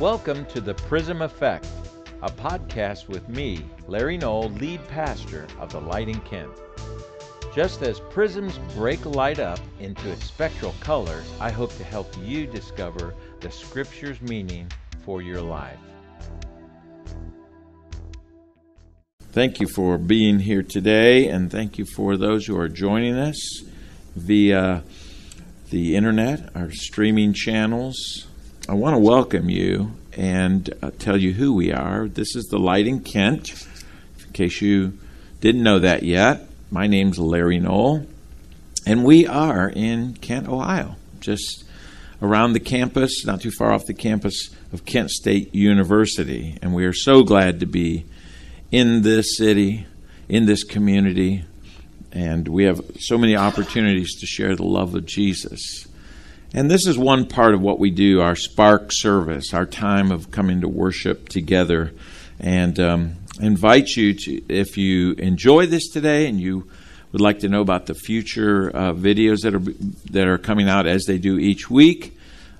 Welcome to the Prism Effect, a podcast with me, Larry Knoll, lead pastor of the Light in Kent. Just as prisms break light up into its spectral colors, I hope to help you discover the Scripture's meaning for your life. Thank you for being here today, and thank you for those who are joining us via the internet, our streaming channels, I want to welcome you and uh, tell you who we are. This is the Light in Kent. In case you didn't know that yet, my name's Larry Knoll, and we are in Kent, Ohio, just around the campus, not too far off the campus of Kent State University. And we are so glad to be in this city, in this community, and we have so many opportunities to share the love of Jesus. And this is one part of what we do, our Spark service, our time of coming to worship together. And um, invite you to, if you enjoy this today and you would like to know about the future uh, videos that are that are coming out as they do each week,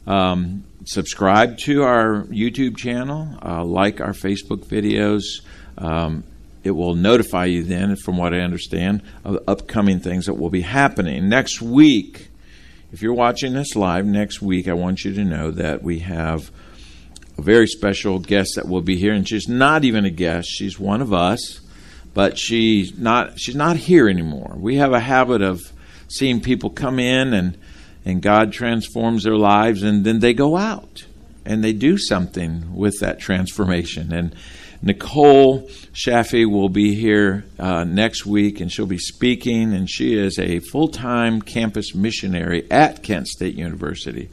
um, subscribe to our YouTube channel, uh, like our Facebook videos. Um, it will notify you then, from what I understand, of upcoming things that will be happening next week if you're watching this live next week, I want you to know that we have a very special guest that will be here, and she's not even a guest; she's one of us, but she's not she's not here anymore. We have a habit of seeing people come in and and God transforms their lives, and then they go out and they do something with that transformation and Nicole Shaffey will be here uh, next week, and she'll be speaking. And she is a full time campus missionary at Kent State University.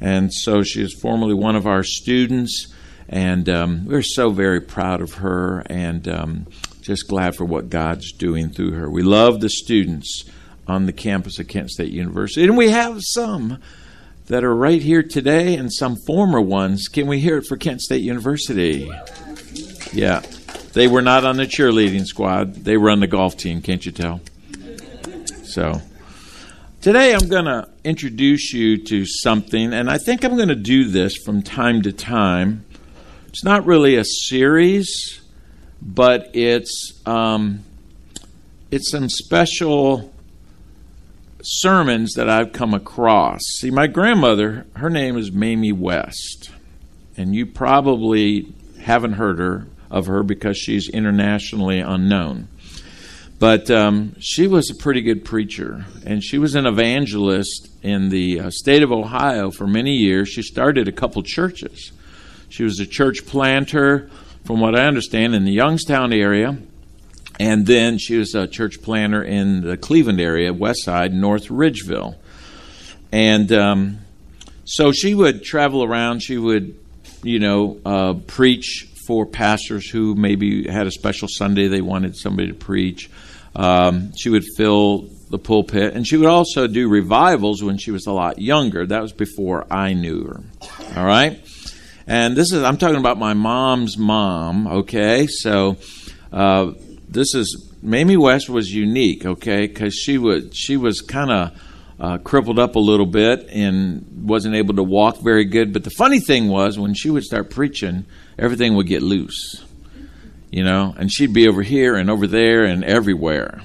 And so she is formerly one of our students, and um, we're so very proud of her and um, just glad for what God's doing through her. We love the students on the campus of Kent State University, and we have some that are right here today and some former ones. Can we hear it for Kent State University? Yeah. They were not on the cheerleading squad. They were on the golf team, can't you tell? So, today I'm going to introduce you to something, and I think I'm going to do this from time to time. It's not really a series, but it's um, it's some special sermons that I've come across. See, my grandmother, her name is Mamie West, and you probably haven't heard her of her because she's internationally unknown. But um, she was a pretty good preacher, and she was an evangelist in the uh, state of Ohio for many years. She started a couple churches. She was a church planter, from what I understand, in the Youngstown area. And then she was a church planter in the Cleveland area, West Side, North Ridgeville. And um, so she would travel around. She would, you know, uh, preach for pastors who maybe had a special Sunday they wanted somebody to preach. Um, she would fill the pulpit, and she would also do revivals when she was a lot younger. That was before I knew her. All right, and this is I'm talking about my mom's mom. Okay, so uh, this is Mamie West was unique. Okay, because she was she was kind of uh, crippled up a little bit and wasn't able to walk very good. But the funny thing was, when she would start preaching, everything would get loose, you know, and she'd be over here and over there and everywhere.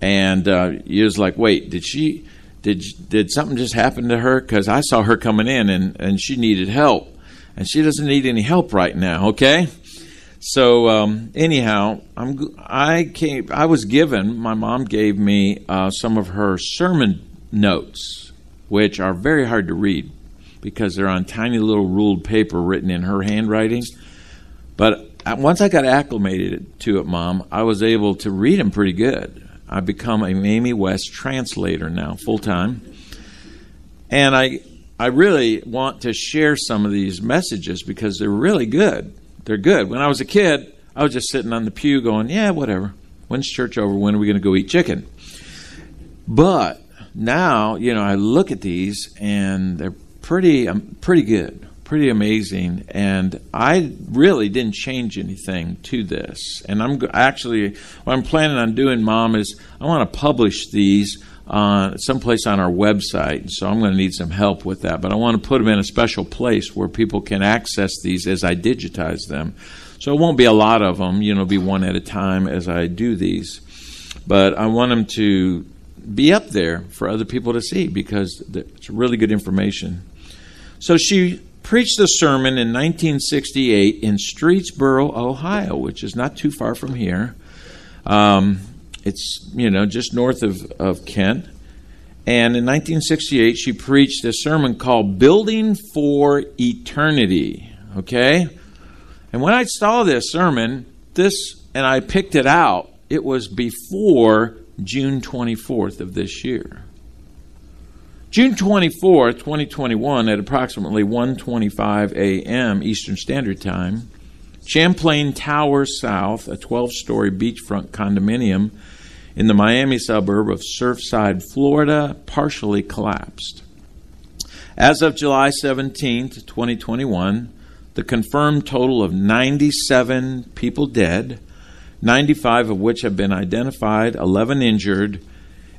And uh, you was like, wait, did she, did did something just happen to her? Because I saw her coming in and, and she needed help, and she doesn't need any help right now. Okay. So um, anyhow, I'm I came. I was given. My mom gave me uh, some of her sermon notes, which are very hard to read because they're on tiny little ruled paper written in her handwriting. But once I got acclimated to it, Mom, I was able to read them pretty good. I've become a Mamie West translator now, full time. And I, I really want to share some of these messages because they're really good. They're good. When I was a kid, I was just sitting on the pew going, yeah, whatever. When's church over? When are we going to go eat chicken? But now, you know, I look at these and they're pretty, um, pretty good, pretty amazing. And I really didn't change anything to this. And I'm actually, what I'm planning on doing, Mom, is I want to publish these on someplace on our website. So I'm going to need some help with that. But I want to put them in a special place where people can access these as I digitize them. So it won't be a lot of them, you know, be one at a time as I do these. But I want them to be up there for other people to see because it's really good information. So she preached a sermon in 1968 in Streetsboro, Ohio, which is not too far from here. Um, it's, you know, just north of, of Kent. And in 1968, she preached a sermon called Building for Eternity. Okay? And when I saw this sermon, this, and I picked it out, it was before June 24th of this year. June 24th, 2021, at approximately 1:25 a.m. Eastern Standard Time, Champlain Towers South, a 12-story beachfront condominium in the Miami suburb of Surfside, Florida, partially collapsed. As of July 17, 2021, the confirmed total of 97 people dead, 95 of which have been identified, 11 injured,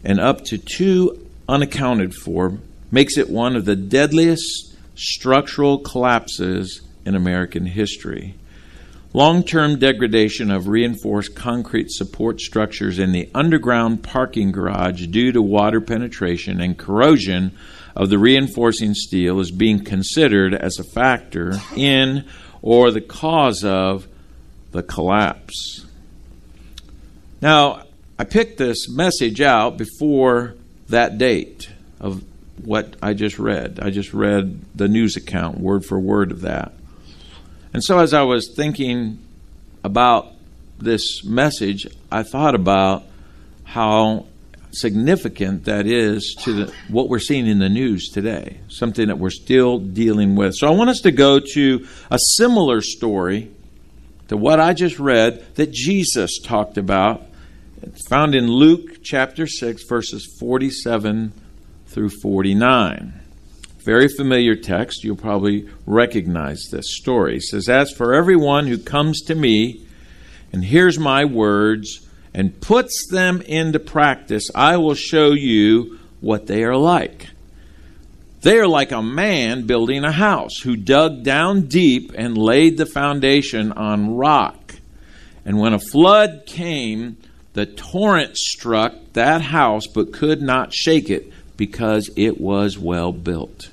and up to two unaccounted for, makes it one of the deadliest structural collapses in American history. Long term degradation of reinforced concrete support structures in the underground parking garage due to water penetration and corrosion of the reinforcing steel is being considered as a factor in or the cause of the collapse. Now, I picked this message out before that date of what I just read. I just read the news account, word for word of that. And so, as I was thinking about this message, I thought about how significant that is to the, what we're seeing in the news today, something that we're still dealing with. So, I want us to go to a similar story to what I just read that Jesus talked about. It's found in Luke chapter 6, verses 47 through 49. Very familiar text. You'll probably recognize this story. It says, As for everyone who comes to me and hears my words and puts them into practice, I will show you what they are like. They are like a man building a house who dug down deep and laid the foundation on rock. And when a flood came, the torrent struck that house but could not shake it because it was well built.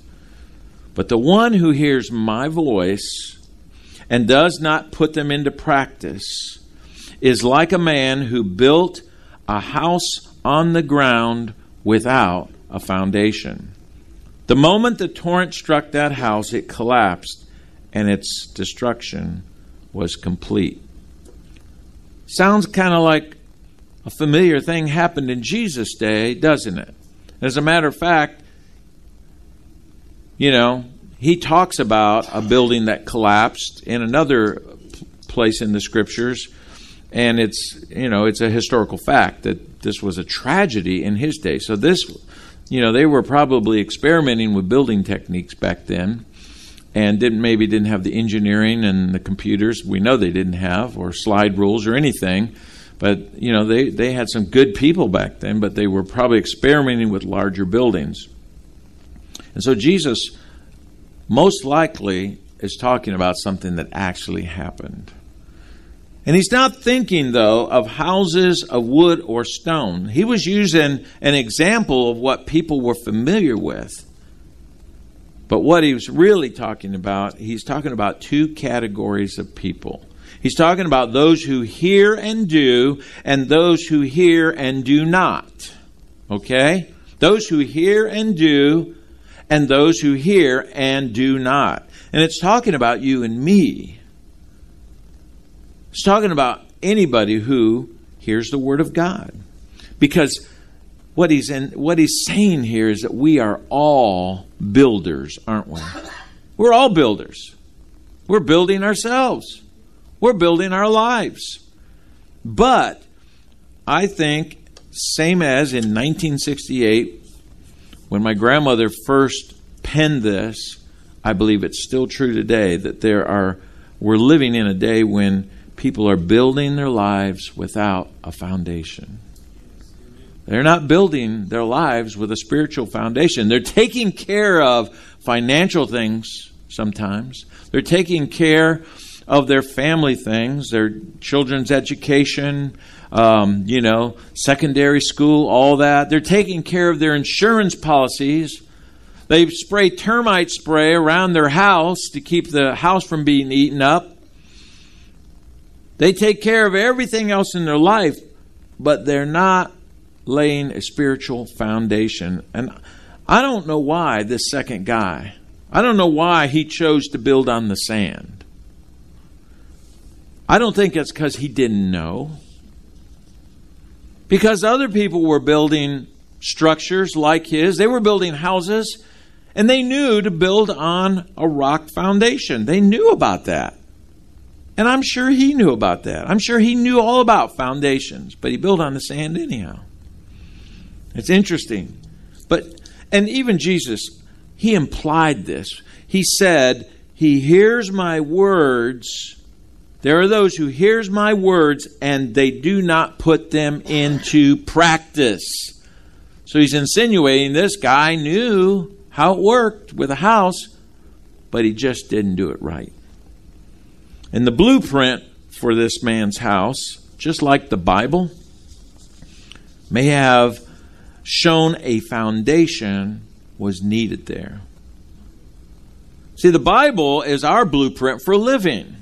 But the one who hears my voice and does not put them into practice is like a man who built a house on the ground without a foundation. The moment the torrent struck that house, it collapsed and its destruction was complete. Sounds kind of like a familiar thing happened in Jesus' day, doesn't it? As a matter of fact, you know, he talks about a building that collapsed in another place in the scriptures, and it's you know it's a historical fact that this was a tragedy in his day. So this, you know, they were probably experimenting with building techniques back then, and didn't maybe didn't have the engineering and the computers. We know they didn't have or slide rules or anything. But you know they, they had some good people back then, but they were probably experimenting with larger buildings. And so Jesus most likely is talking about something that actually happened. And he's not thinking, though, of houses of wood or stone. He was using an example of what people were familiar with. But what he was really talking about, he's talking about two categories of people. He's talking about those who hear and do, and those who hear and do not. Okay? Those who hear and do, and those who hear and do not. And it's talking about you and me. It's talking about anybody who hears the word of God. Because what he's in, what he's saying here is that we are all builders, aren't we? We're all builders. We're building ourselves. We're building our lives. But I think same as in 1968 when my grandmother first penned this, I believe it's still true today that there are we're living in a day when people are building their lives without a foundation. They're not building their lives with a spiritual foundation. They're taking care of financial things sometimes. They're taking care of their family things, their children's education, um, you know, secondary school, all that. They're taking care of their insurance policies. They spray termite spray around their house to keep the house from being eaten up. They take care of everything else in their life, but they're not laying a spiritual foundation. And I don't know why this second guy, I don't know why he chose to build on the sand. I don't think it's because he didn't know. Because other people were building structures like his, they were building houses, and they knew to build on a rock foundation. They knew about that. And I'm sure he knew about that. I'm sure he knew all about foundations, but he built on the sand anyhow. It's interesting. But and even Jesus, he implied this. He said, "He hears my words. There are those who hears my words and they do not put them into practice." So he's insinuating this guy knew how it worked with a house, but he just didn't do it right. And the blueprint for this man's house, just like the Bible, may have shown a foundation was needed there. See, the Bible is our blueprint for living.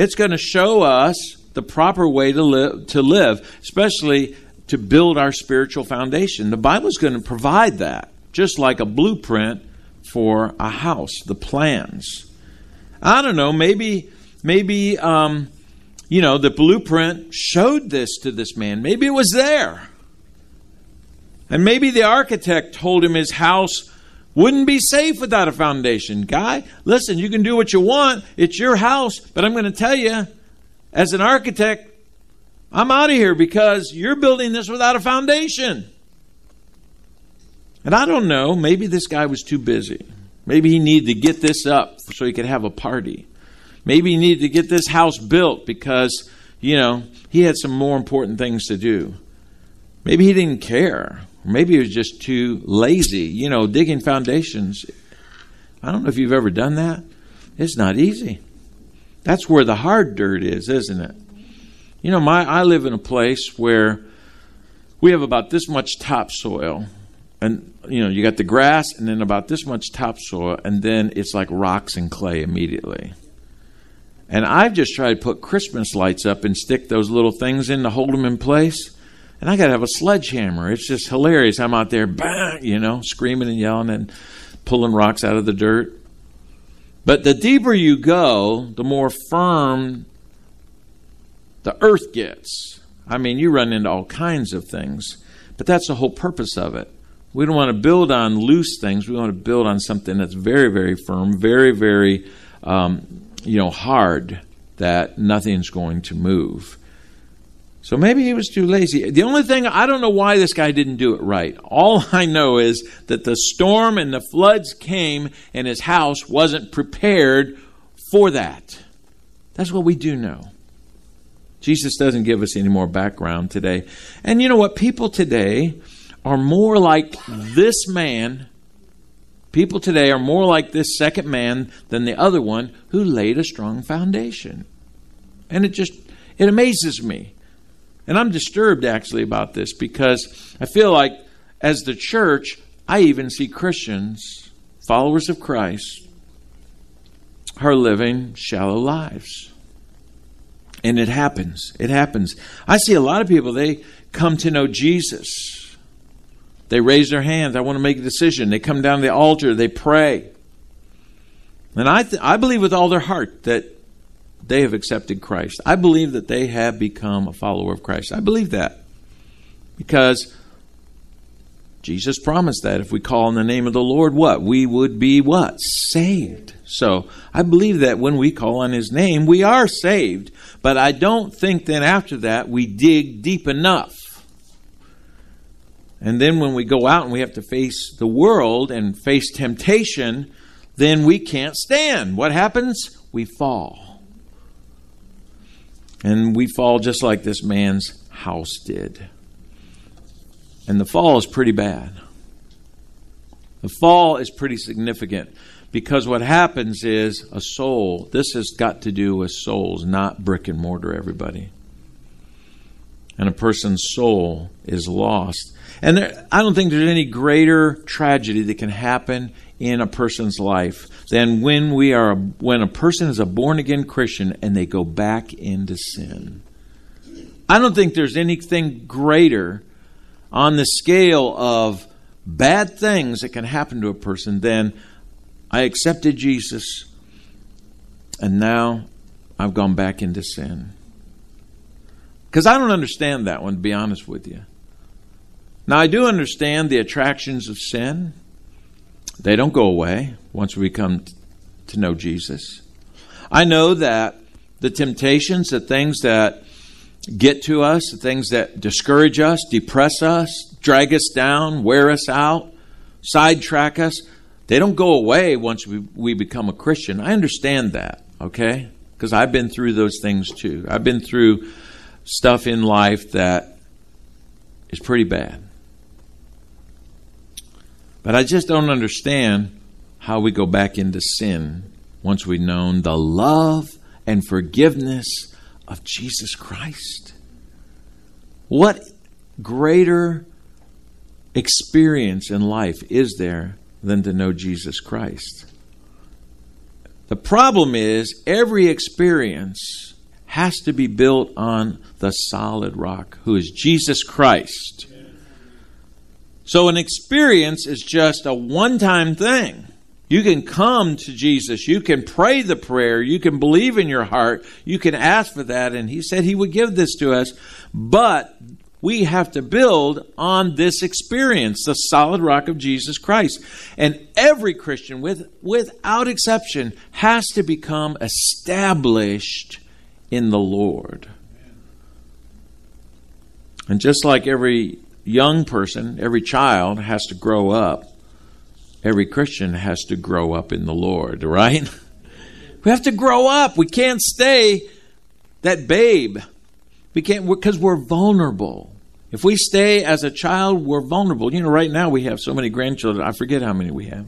It's going to show us the proper way to live, to live, especially to build our spiritual foundation. The Bible is going to provide that, just like a blueprint for a house, the plans. I don't know, maybe maybe um, you know the blueprint showed this to this man. Maybe it was there. And maybe the architect told him his house wouldn't be safe without a foundation. Guy, listen, you can do what you want. It's your house, but I'm going to tell you, as an architect, I'm out of here because you're building this without a foundation. And I don't know, maybe this guy was too busy. Maybe he needed to get this up so he could have a party. Maybe he needed to get this house built because, you know, he had some more important things to do. Maybe he didn't care. Maybe he was just too lazy. You know, digging foundations. I don't know if you've ever done that. It's not easy. That's where the hard dirt is, isn't it? You know, my I live in a place where we have about this much topsoil and you know you got the grass and then about this much topsoil and then it's like rocks and clay immediately and i've just tried to put christmas lights up and stick those little things in to hold them in place and i got to have a sledgehammer. It's just hilarious. I'm out there bang you know screaming and yelling and pulling rocks out of the dirt. But the deeper you go the more firm the earth gets. I mean you run into all kinds of things but that's the whole purpose of it. We don't want to build on loose things. We want to build on something that's very, very firm, very, very, um, you know, hard that nothing's going to move. So maybe he was too lazy. The only thing, I don't know why this guy didn't do it right. All I know is that the storm and the floods came and his house wasn't prepared for that. That's what we do know. Jesus doesn't give us any more background today. And you know what? People today, are more like this man. People today are more like this second man than the other one who laid a strong foundation. And it just it amazes me. And I'm disturbed actually about this because I feel like as the church, I even see Christians, followers of Christ, are living shallow lives. And it happens. It happens. I see a lot of people, they come to know Jesus they raise their hands. I want to make a decision. They come down to the altar. They pray. And I, th- I believe with all their heart that they have accepted Christ. I believe that they have become a follower of Christ. I believe that. Because Jesus promised that if we call on the name of the Lord, what? We would be what? Saved. So I believe that when we call on his name, we are saved. But I don't think that after that we dig deep enough and then when we go out and we have to face the world and face temptation, then we can't stand. What happens? We fall. And we fall just like this man's house did. And the fall is pretty bad. The fall is pretty significant because what happens is a soul, this has got to do with souls, not brick and mortar, everybody. And a person's soul is lost. And there, I don't think there's any greater tragedy that can happen in a person's life than when we are when a person is a born again Christian and they go back into sin. I don't think there's anything greater on the scale of bad things that can happen to a person than I accepted Jesus and now I've gone back into sin. Because I don't understand that one, to be honest with you. Now, I do understand the attractions of sin. They don't go away once we come to know Jesus. I know that the temptations, the things that get to us, the things that discourage us, depress us, drag us down, wear us out, sidetrack us, they don't go away once we, we become a Christian. I understand that, okay? Because I've been through those things too. I've been through stuff in life that is pretty bad. But I just don't understand how we go back into sin once we've known the love and forgiveness of Jesus Christ. What greater experience in life is there than to know Jesus Christ? The problem is, every experience has to be built on the solid rock, who is Jesus Christ. So, an experience is just a one time thing. You can come to Jesus. You can pray the prayer. You can believe in your heart. You can ask for that. And He said He would give this to us. But we have to build on this experience, the solid rock of Jesus Christ. And every Christian, with, without exception, has to become established in the Lord. And just like every young person, every child has to grow up, every Christian has to grow up in the Lord, right? We have to grow up. We can't stay that babe. We can't because we're vulnerable. If we stay as a child, we're vulnerable. You know, right now we have so many grandchildren. I forget how many we have.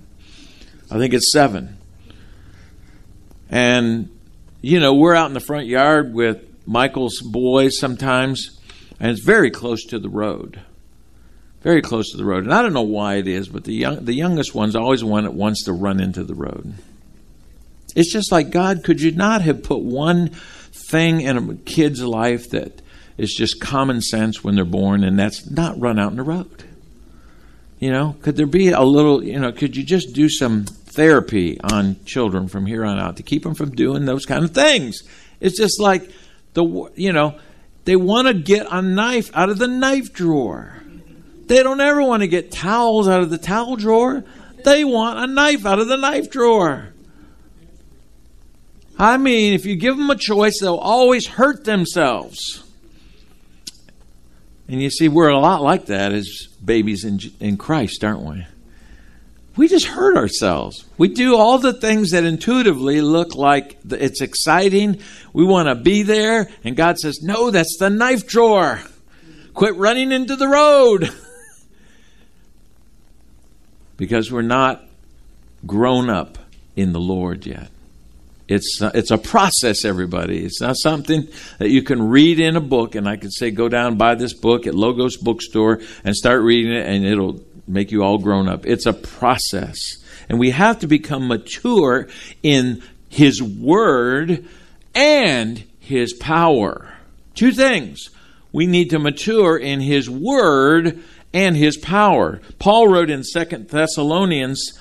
I think it's seven. And you know, we're out in the front yard with Michael's boys sometimes, and it's very close to the road very close to the road. And I don't know why it is, but the young, the youngest one's always the one that wants to run into the road. It's just like God, could you not have put one thing in a kid's life that is just common sense when they're born, and that's not run out in the road? You know, could there be a little, you know, could you just do some therapy on children from here on out to keep them from doing those kind of things? It's just like the, you know, they want to get a knife out of the knife drawer. They don't ever want to get towels out of the towel drawer. They want a knife out of the knife drawer. I mean, if you give them a choice, they'll always hurt themselves. And you see, we're a lot like that as babies in, in Christ, aren't we? We just hurt ourselves. We do all the things that intuitively look like it's exciting. We want to be there. And God says, No, that's the knife drawer. Quit running into the road. Because we're not grown up in the Lord yet. It's, uh, it's a process, everybody. It's not something that you can read in a book, and I could say, go down, buy this book at Logos Bookstore and start reading it, and it'll make you all grown up. It's a process. And we have to become mature in His Word and His power. Two things. We need to mature in His Word and his power. Paul wrote in 2 Thessalonians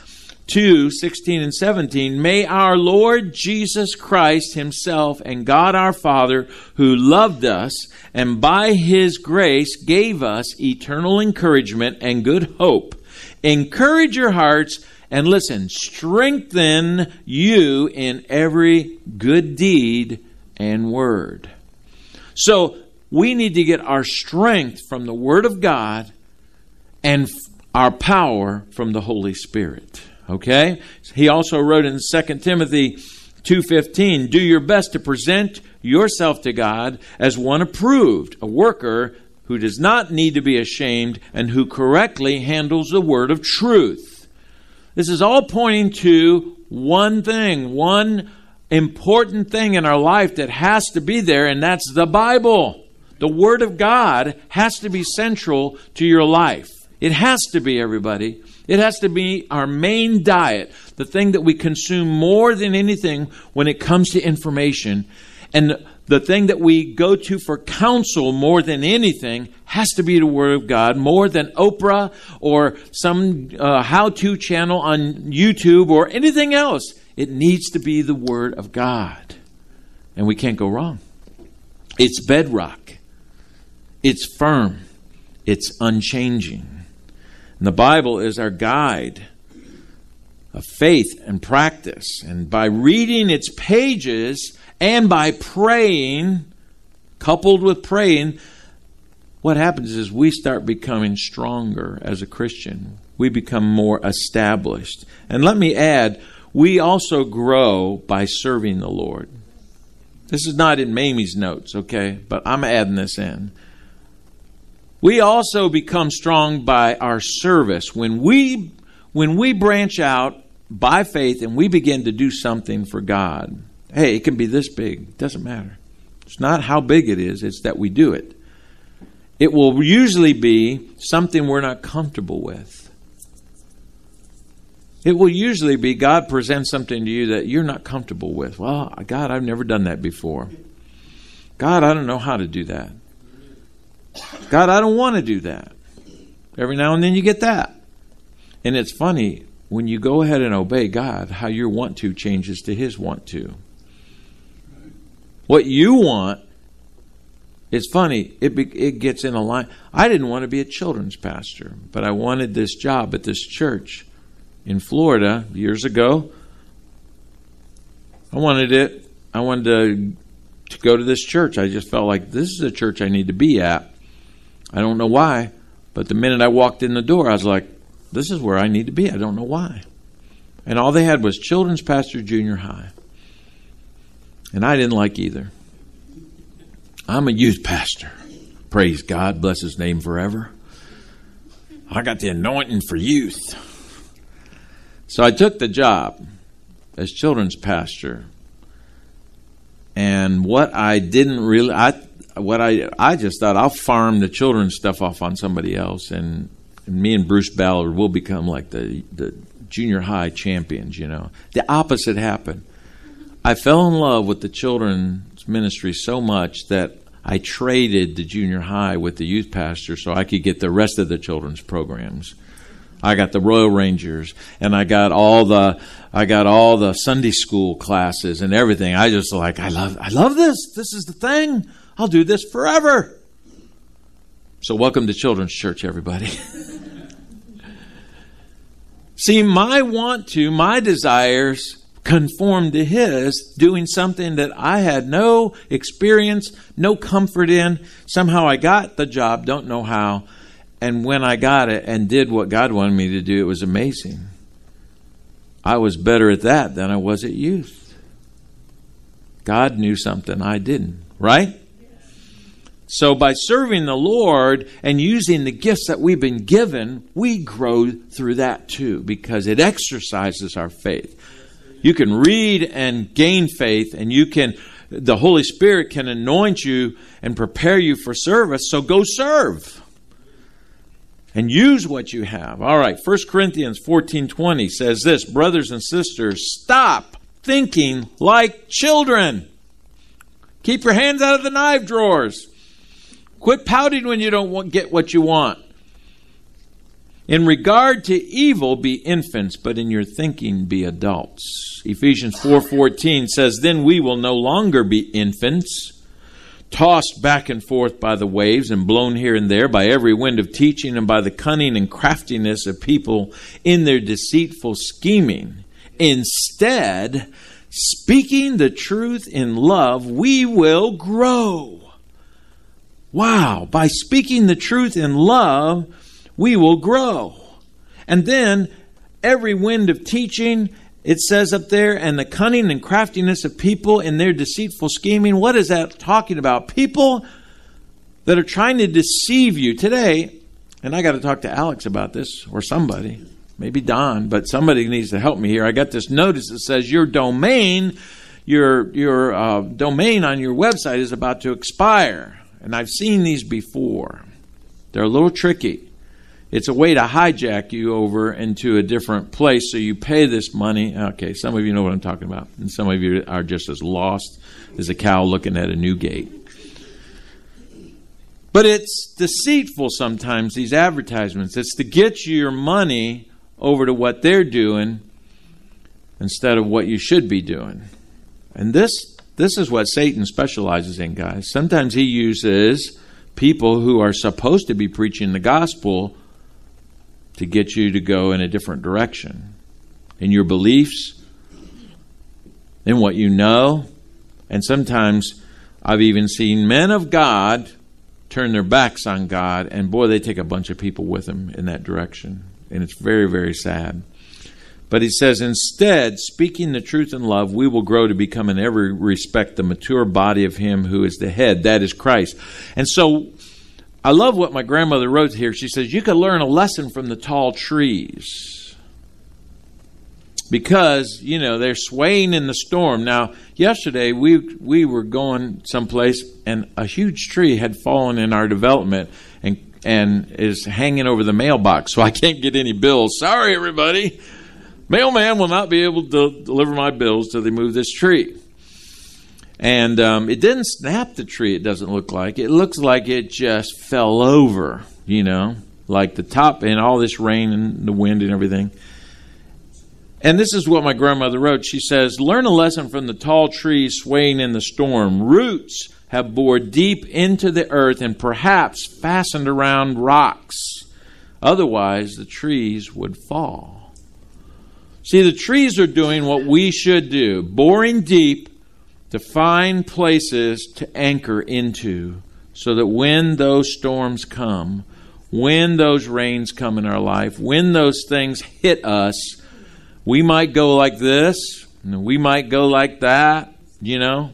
2 16 and 17, May our Lord Jesus Christ Himself and God our Father, who loved us and by His grace gave us eternal encouragement and good hope, encourage your hearts and listen, strengthen you in every good deed and word. So, we need to get our strength from the Word of God and our power from the Holy Spirit. Okay? He also wrote in 2 Timothy 2:15, "Do your best to present yourself to God as one approved, a worker who does not need to be ashamed, and who correctly handles the word of truth. This is all pointing to one thing, one important thing in our life that has to be there, and that's the Bible. The Word of God has to be central to your life. It has to be, everybody. It has to be our main diet, the thing that we consume more than anything when it comes to information. And the thing that we go to for counsel more than anything has to be the Word of God, more than Oprah or some uh, how to channel on YouTube or anything else. It needs to be the Word of God. And we can't go wrong. It's bedrock, it's firm, it's unchanging. And the Bible is our guide of faith and practice. And by reading its pages and by praying, coupled with praying, what happens is we start becoming stronger as a Christian. We become more established. And let me add, we also grow by serving the Lord. This is not in Mamie's notes, okay? But I'm adding this in. We also become strong by our service. When we when we branch out by faith and we begin to do something for God. Hey, it can be this big. It doesn't matter. It's not how big it is, it's that we do it. It will usually be something we're not comfortable with. It will usually be God presents something to you that you're not comfortable with. Well, God, I've never done that before. God, I don't know how to do that. God, I don't want to do that. Every now and then you get that. And it's funny when you go ahead and obey God, how your want to changes to His want to. What you want, it's funny, it, it gets in a line. I didn't want to be a children's pastor, but I wanted this job at this church in Florida years ago. I wanted it. I wanted to, to go to this church. I just felt like this is a church I need to be at. I don't know why, but the minute I walked in the door, I was like, this is where I need to be. I don't know why. And all they had was children's pastor junior high. And I didn't like either. I'm a youth pastor. Praise God, bless his name forever. I got the anointing for youth. So I took the job as children's pastor. And what I didn't really, I what I I just thought I'll farm the children's stuff off on somebody else, and, and me and Bruce Ballard will become like the the junior high champions. You know, the opposite happened. I fell in love with the children's ministry so much that I traded the junior high with the youth pastor so I could get the rest of the children's programs. I got the Royal Rangers and I got all the I got all the Sunday school classes and everything. I just like I love I love this. This is the thing. I'll do this forever. So, welcome to Children's Church, everybody. See, my want to, my desires conform to His, doing something that I had no experience, no comfort in. Somehow I got the job, don't know how. And when I got it and did what God wanted me to do, it was amazing. I was better at that than I was at youth. God knew something I didn't, right? So, by serving the Lord and using the gifts that we've been given, we grow through that too because it exercises our faith. You can read and gain faith, and you can, the Holy Spirit can anoint you and prepare you for service. So, go serve and use what you have. All right, 1 Corinthians 14:20 says this, brothers and sisters, stop thinking like children. Keep your hands out of the knife drawers. Quit pouting when you don't want, get what you want. In regard to evil, be infants, but in your thinking, be adults. Ephesians 4:14 says, "Then we will no longer be infants, tossed back and forth by the waves and blown here and there by every wind of teaching and by the cunning and craftiness of people in their deceitful scheming. Instead, speaking the truth in love, we will grow." Wow, by speaking the truth in love, we will grow. And then every wind of teaching, it says up there, and the cunning and craftiness of people in their deceitful scheming. What is that talking about? People that are trying to deceive you today. And I got to talk to Alex about this or somebody, maybe Don, but somebody needs to help me here. I got this notice that says your domain, your your uh, domain on your website is about to expire, and I've seen these before. They're a little tricky. It's a way to hijack you over into a different place so you pay this money. Okay, some of you know what I'm talking about, and some of you are just as lost as a cow looking at a new gate. But it's deceitful sometimes, these advertisements. It's to get you your money over to what they're doing instead of what you should be doing. And this this is what Satan specializes in, guys. Sometimes he uses people who are supposed to be preaching the gospel to get you to go in a different direction in your beliefs, in what you know. And sometimes I've even seen men of God turn their backs on God, and boy, they take a bunch of people with them in that direction. And it's very, very sad. But he says, instead, speaking the truth in love, we will grow to become in every respect the mature body of him who is the head, that is Christ. And so I love what my grandmother wrote here. She says, You could learn a lesson from the tall trees. Because, you know, they're swaying in the storm. Now, yesterday we we were going someplace and a huge tree had fallen in our development and and is hanging over the mailbox, so I can't get any bills. Sorry everybody. Mailman will not be able to deliver my bills till they move this tree. And um, it didn't snap the tree, it doesn't look like. It looks like it just fell over, you know, like the top and all this rain and the wind and everything. And this is what my grandmother wrote. She says, Learn a lesson from the tall trees swaying in the storm. Roots have bored deep into the earth and perhaps fastened around rocks. Otherwise, the trees would fall. See, the trees are doing what we should do, boring deep to find places to anchor into so that when those storms come, when those rains come in our life, when those things hit us, we might go like this, we might go like that, you know.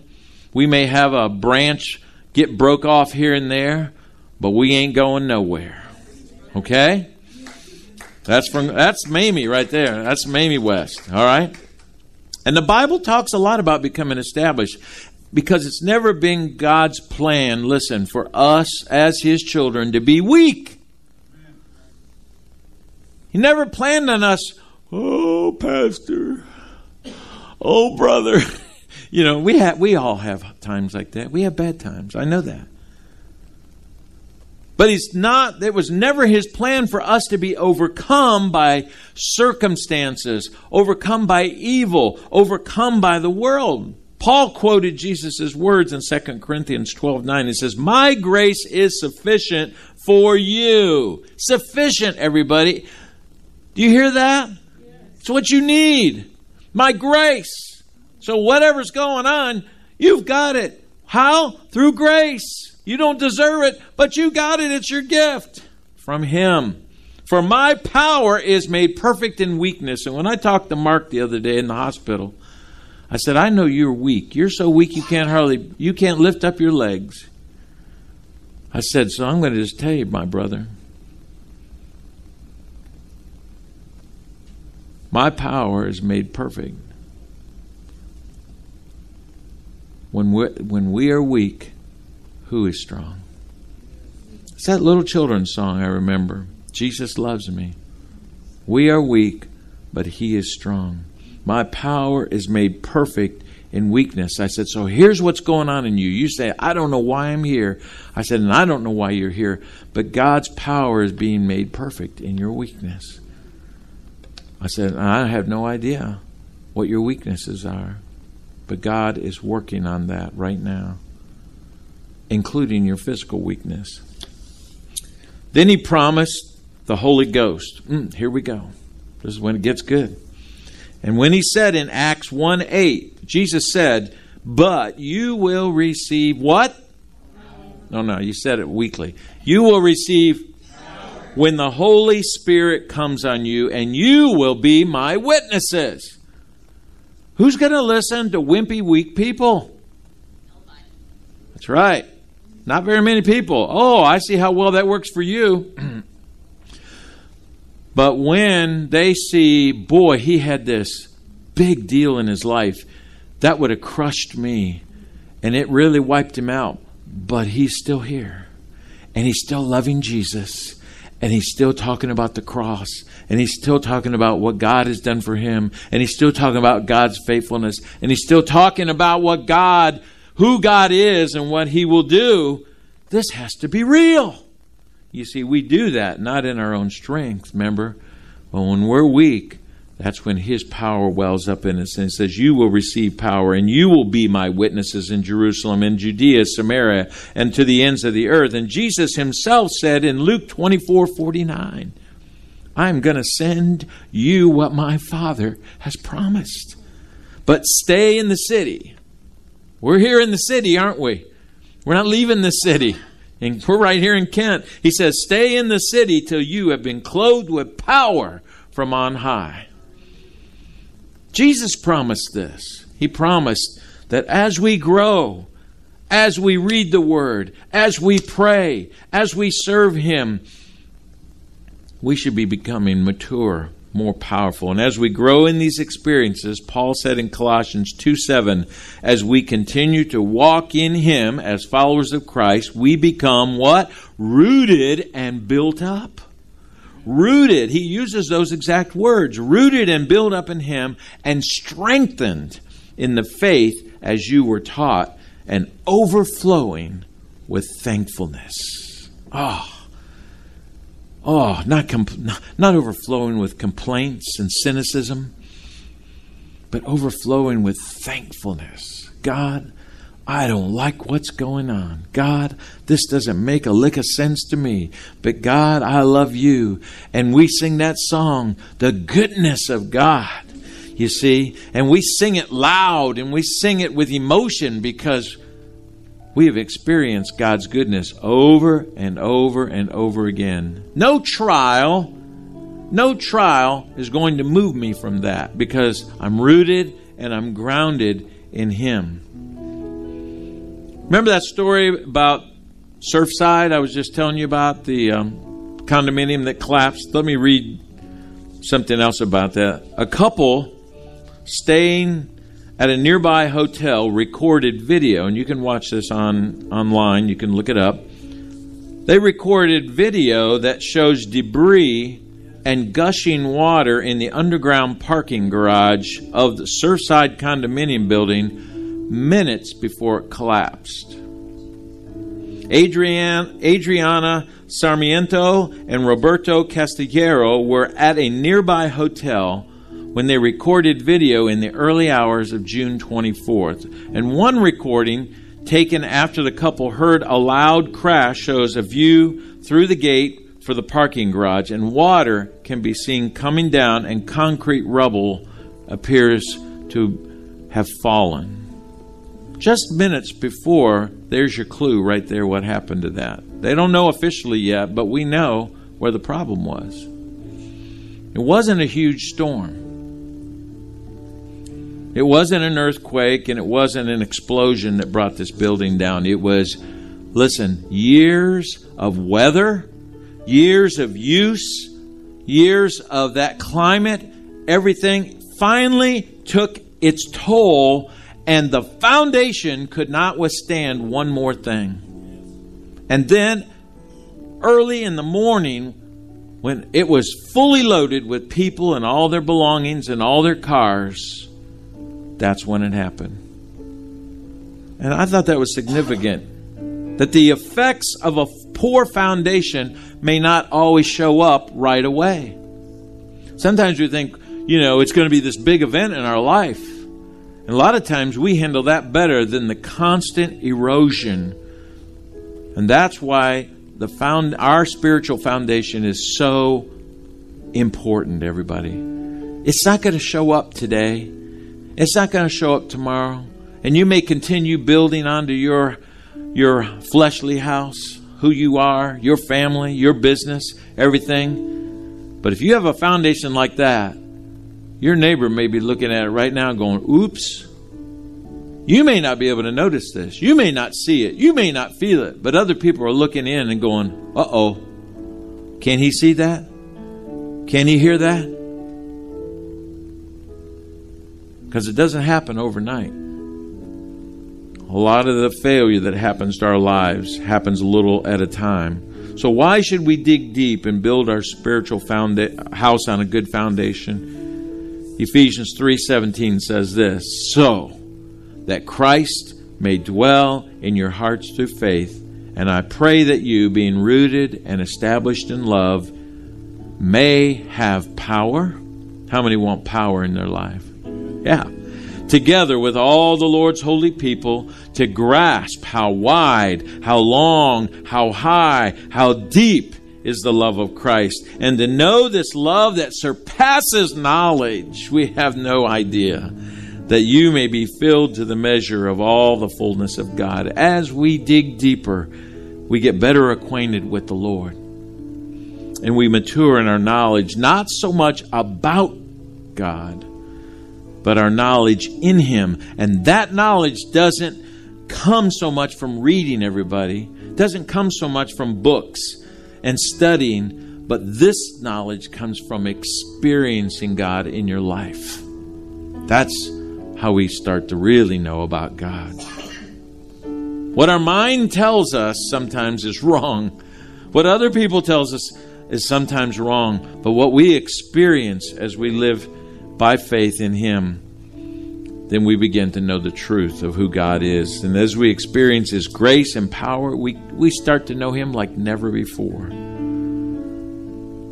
We may have a branch get broke off here and there, but we ain't going nowhere. Okay? That's from that's Mamie right there. That's Mamie West. All right? And the Bible talks a lot about becoming established because it's never been God's plan, listen, for us as His children to be weak. He never planned on us, oh, Pastor, oh, brother. You know, we, have, we all have times like that. We have bad times. I know that. But he's not, it was never his plan for us to be overcome by circumstances, overcome by evil, overcome by the world. Paul quoted Jesus' words in 2 Corinthians 12 9. He says, My grace is sufficient for you. Sufficient, everybody. Do you hear that? It's what you need. My grace. So, whatever's going on, you've got it. How? Through grace. You don't deserve it, but you got it. It's your gift from Him. For my power is made perfect in weakness. And when I talked to Mark the other day in the hospital, I said, I know you're weak. You're so weak you can't hardly, you can't lift up your legs. I said, so I'm going to just tell you, my brother. My power is made perfect. When we when we are weak, who is strong? It's that little children's song I remember. Jesus loves me. We are weak, but He is strong. My power is made perfect in weakness. I said, So here's what's going on in you. You say, I don't know why I'm here. I said, And I don't know why you're here, but God's power is being made perfect in your weakness. I said, I have no idea what your weaknesses are, but God is working on that right now including your physical weakness. Then he promised the Holy Ghost. Mm, here we go. This is when it gets good. And when he said in Acts 1 8, Jesus said, But you will receive what? No, no, you said it weakly. You will receive when the Holy Spirit comes on you, and you will be my witnesses. Who's going to listen to wimpy, weak people? That's right. Not very many people. Oh, I see how well that works for you. but when they see, boy, he had this big deal in his life, that would have crushed me. And it really wiped him out. But he's still here. And he's still loving Jesus. And he's still talking about the cross. And he's still talking about what God has done for him. And he's still talking about God's faithfulness. And he's still talking about what God, who God is and what he will do. This has to be real. You see, we do that not in our own strength, remember? But when we're weak, that's when his power wells up in us and says, You will receive power, and you will be my witnesses in Jerusalem, in Judea, Samaria, and to the ends of the earth. And Jesus himself said in Luke 24 49, I'm going to send you what my Father has promised. But stay in the city. We're here in the city, aren't we? We're not leaving the city. And we're right here in Kent. He says, Stay in the city till you have been clothed with power from on high. Jesus promised this. He promised that as we grow, as we read the Word, as we pray, as we serve Him, we should be becoming mature, more powerful. And as we grow in these experiences, Paul said in Colossians 2 7, as we continue to walk in Him as followers of Christ, we become what? Rooted and built up rooted, he uses those exact words, rooted and built up in him and strengthened in the faith as you were taught and overflowing with thankfulness. Oh, oh, not, not overflowing with complaints and cynicism, but overflowing with thankfulness. God, I don't like what's going on. God, this doesn't make a lick of sense to me. But God, I love you. And we sing that song, The Goodness of God. You see? And we sing it loud and we sing it with emotion because we have experienced God's goodness over and over and over again. No trial, no trial is going to move me from that because I'm rooted and I'm grounded in Him. Remember that story about Surfside? I was just telling you about the um, condominium that collapsed. Let me read something else about that. A couple staying at a nearby hotel recorded video, and you can watch this on online. You can look it up. They recorded video that shows debris and gushing water in the underground parking garage of the Surfside condominium building minutes before it collapsed. Adrian, Adriana Sarmiento and Roberto Castillero were at a nearby hotel when they recorded video in the early hours of June 24th. And one recording taken after the couple heard a loud crash shows a view through the gate for the parking garage, and water can be seen coming down, and concrete rubble appears to have fallen. Just minutes before, there's your clue right there what happened to that. They don't know officially yet, but we know where the problem was. It wasn't a huge storm. It wasn't an earthquake and it wasn't an explosion that brought this building down. It was, listen, years of weather, years of use, years of that climate, everything finally took its toll and the foundation could not withstand one more thing. And then, early in the morning, when it was fully loaded with people and all their belongings and all their cars, that's when it happened. And I thought that was significant that the effects of a poor foundation may not always show up right away. Sometimes we think, you know, it's going to be this big event in our life. And a lot of times we handle that better than the constant erosion. And that's why the found our spiritual foundation is so important, everybody. It's not going to show up today. It's not going to show up tomorrow. And you may continue building onto your your fleshly house, who you are, your family, your business, everything. But if you have a foundation like that, your neighbor may be looking at it right now going, oops, You may not be able to notice this. You may not see it. You may not feel it. But other people are looking in and going, uh oh. Can he see that? Can he hear that? Because it doesn't happen overnight. A lot of the failure that happens to our lives happens a little at a time. So why should we dig deep and build our spiritual founda- house on a good foundation? Ephesians 3:17 says this, so that Christ may dwell in your hearts through faith, and I pray that you being rooted and established in love may have power. How many want power in their life? Yeah. Together with all the Lord's holy people to grasp how wide, how long, how high, how deep is the love of Christ. And to know this love that surpasses knowledge, we have no idea. That you may be filled to the measure of all the fullness of God. As we dig deeper, we get better acquainted with the Lord. And we mature in our knowledge, not so much about God, but our knowledge in Him. And that knowledge doesn't come so much from reading everybody, doesn't come so much from books and studying, but this knowledge comes from experiencing God in your life. That's how we start to really know about God. What our mind tells us sometimes is wrong. What other people tells us is sometimes wrong, but what we experience as we live by faith in Him, then we begin to know the truth of who God is. And as we experience His grace and power, we, we start to know Him like never before.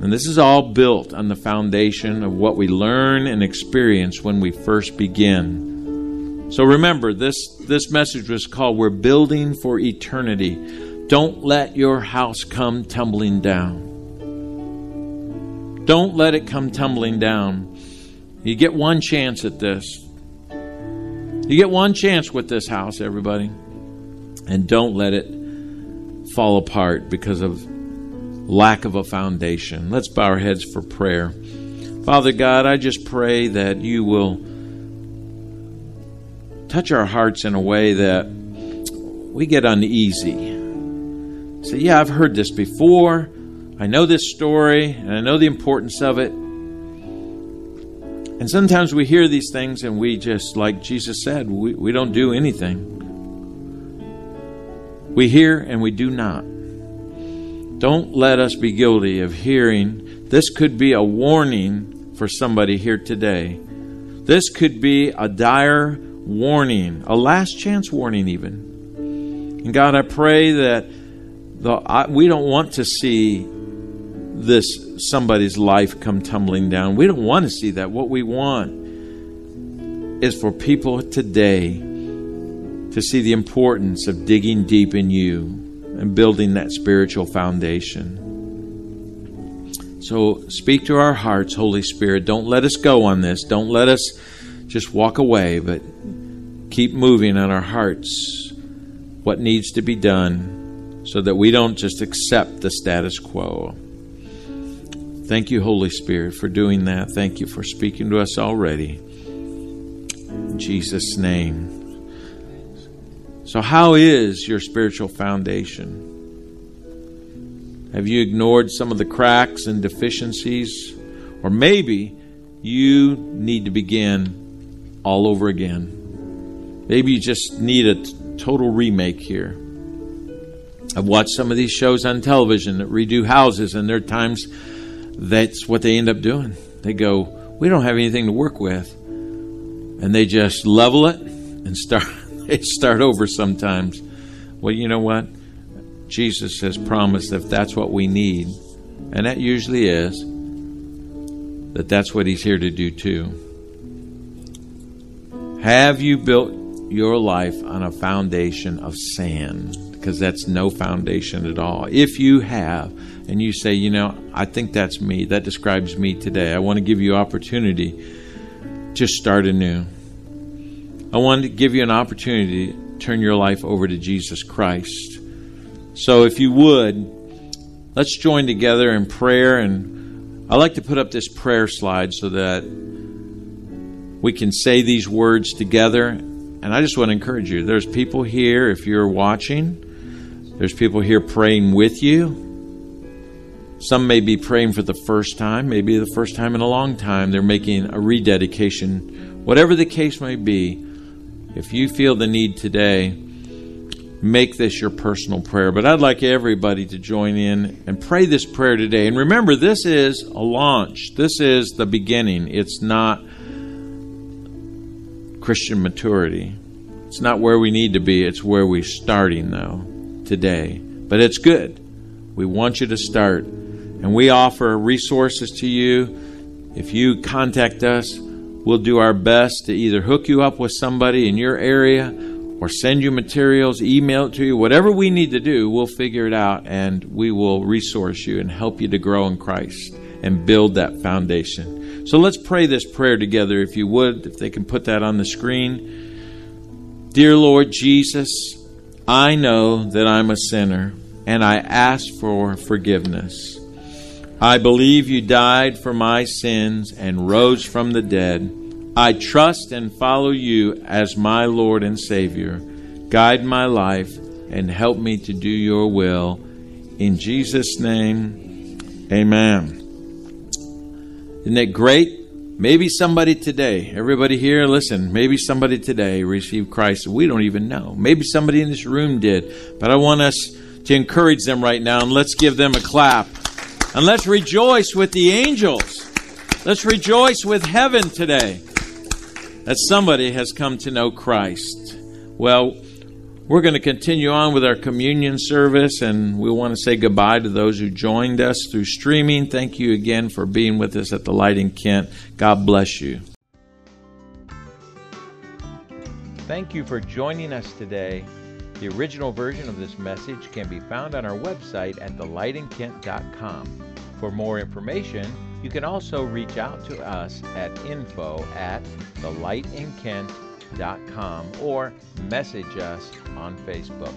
And this is all built on the foundation of what we learn and experience when we first begin. So remember, this, this message was called We're Building for Eternity. Don't let your house come tumbling down. Don't let it come tumbling down. You get one chance at this. You get one chance with this house, everybody. And don't let it fall apart because of lack of a foundation. Let's bow our heads for prayer. Father God, I just pray that you will touch our hearts in a way that we get uneasy. Say, yeah, I've heard this before. I know this story and I know the importance of it. And sometimes we hear these things and we just, like Jesus said, we, we don't do anything. We hear and we do not. Don't let us be guilty of hearing. This could be a warning for somebody here today. This could be a dire warning, a last chance warning, even. And God, I pray that the, I, we don't want to see this somebody's life come tumbling down. We don't want to see that. What we want is for people today to see the importance of digging deep in you and building that spiritual foundation. So speak to our hearts, Holy Spirit. Don't let us go on this. Don't let us just walk away, but keep moving on our hearts what needs to be done so that we don't just accept the status quo. Thank you, Holy Spirit, for doing that. Thank you for speaking to us already. In Jesus' name. So, how is your spiritual foundation? Have you ignored some of the cracks and deficiencies? Or maybe you need to begin all over again. Maybe you just need a t- total remake here. I've watched some of these shows on television that redo houses, and there are times that's what they end up doing. They go, We don't have anything to work with. And they just level it and start they start over sometimes. Well, you know what? Jesus has promised if that's what we need, and that usually is, that that's what he's here to do too. Have you built your life on a foundation of sand? Because that's no foundation at all. If you have, and you say, you know, I think that's me, that describes me today, I want to give you opportunity to start anew. I want to give you an opportunity to turn your life over to Jesus Christ. So if you would, let's join together in prayer. And I like to put up this prayer slide so that we can say these words together. And I just want to encourage you. There's people here, if you're watching, there's people here praying with you. Some may be praying for the first time, maybe the first time in a long time. They're making a rededication. Whatever the case may be, if you feel the need today, make this your personal prayer. But I'd like everybody to join in and pray this prayer today. And remember, this is a launch, this is the beginning. It's not Christian maturity. It's not where we need to be, it's where we're starting, though, today. But it's good. We want you to start. And we offer resources to you. If you contact us, we'll do our best to either hook you up with somebody in your area or send you materials, email it to you, whatever we need to do, we'll figure it out and we will resource you and help you to grow in Christ and build that foundation. So let's pray this prayer together, if you would, if they can put that on the screen. Dear Lord Jesus, I know that I'm a sinner and I ask for forgiveness. I believe you died for my sins and rose from the dead. I trust and follow you as my Lord and Savior. Guide my life and help me to do your will. In Jesus' name, amen. Isn't it great? Maybe somebody today, everybody here, listen, maybe somebody today received Christ. We don't even know. Maybe somebody in this room did. But I want us to encourage them right now and let's give them a clap. And let's rejoice with the angels. Let's rejoice with heaven today that somebody has come to know Christ. Well, we're going to continue on with our communion service, and we want to say goodbye to those who joined us through streaming. Thank you again for being with us at the Light in Kent. God bless you. Thank you for joining us today. The original version of this message can be found on our website at thelightinkent.com. For more information, you can also reach out to us at info at thelightinkent.com or message us on Facebook.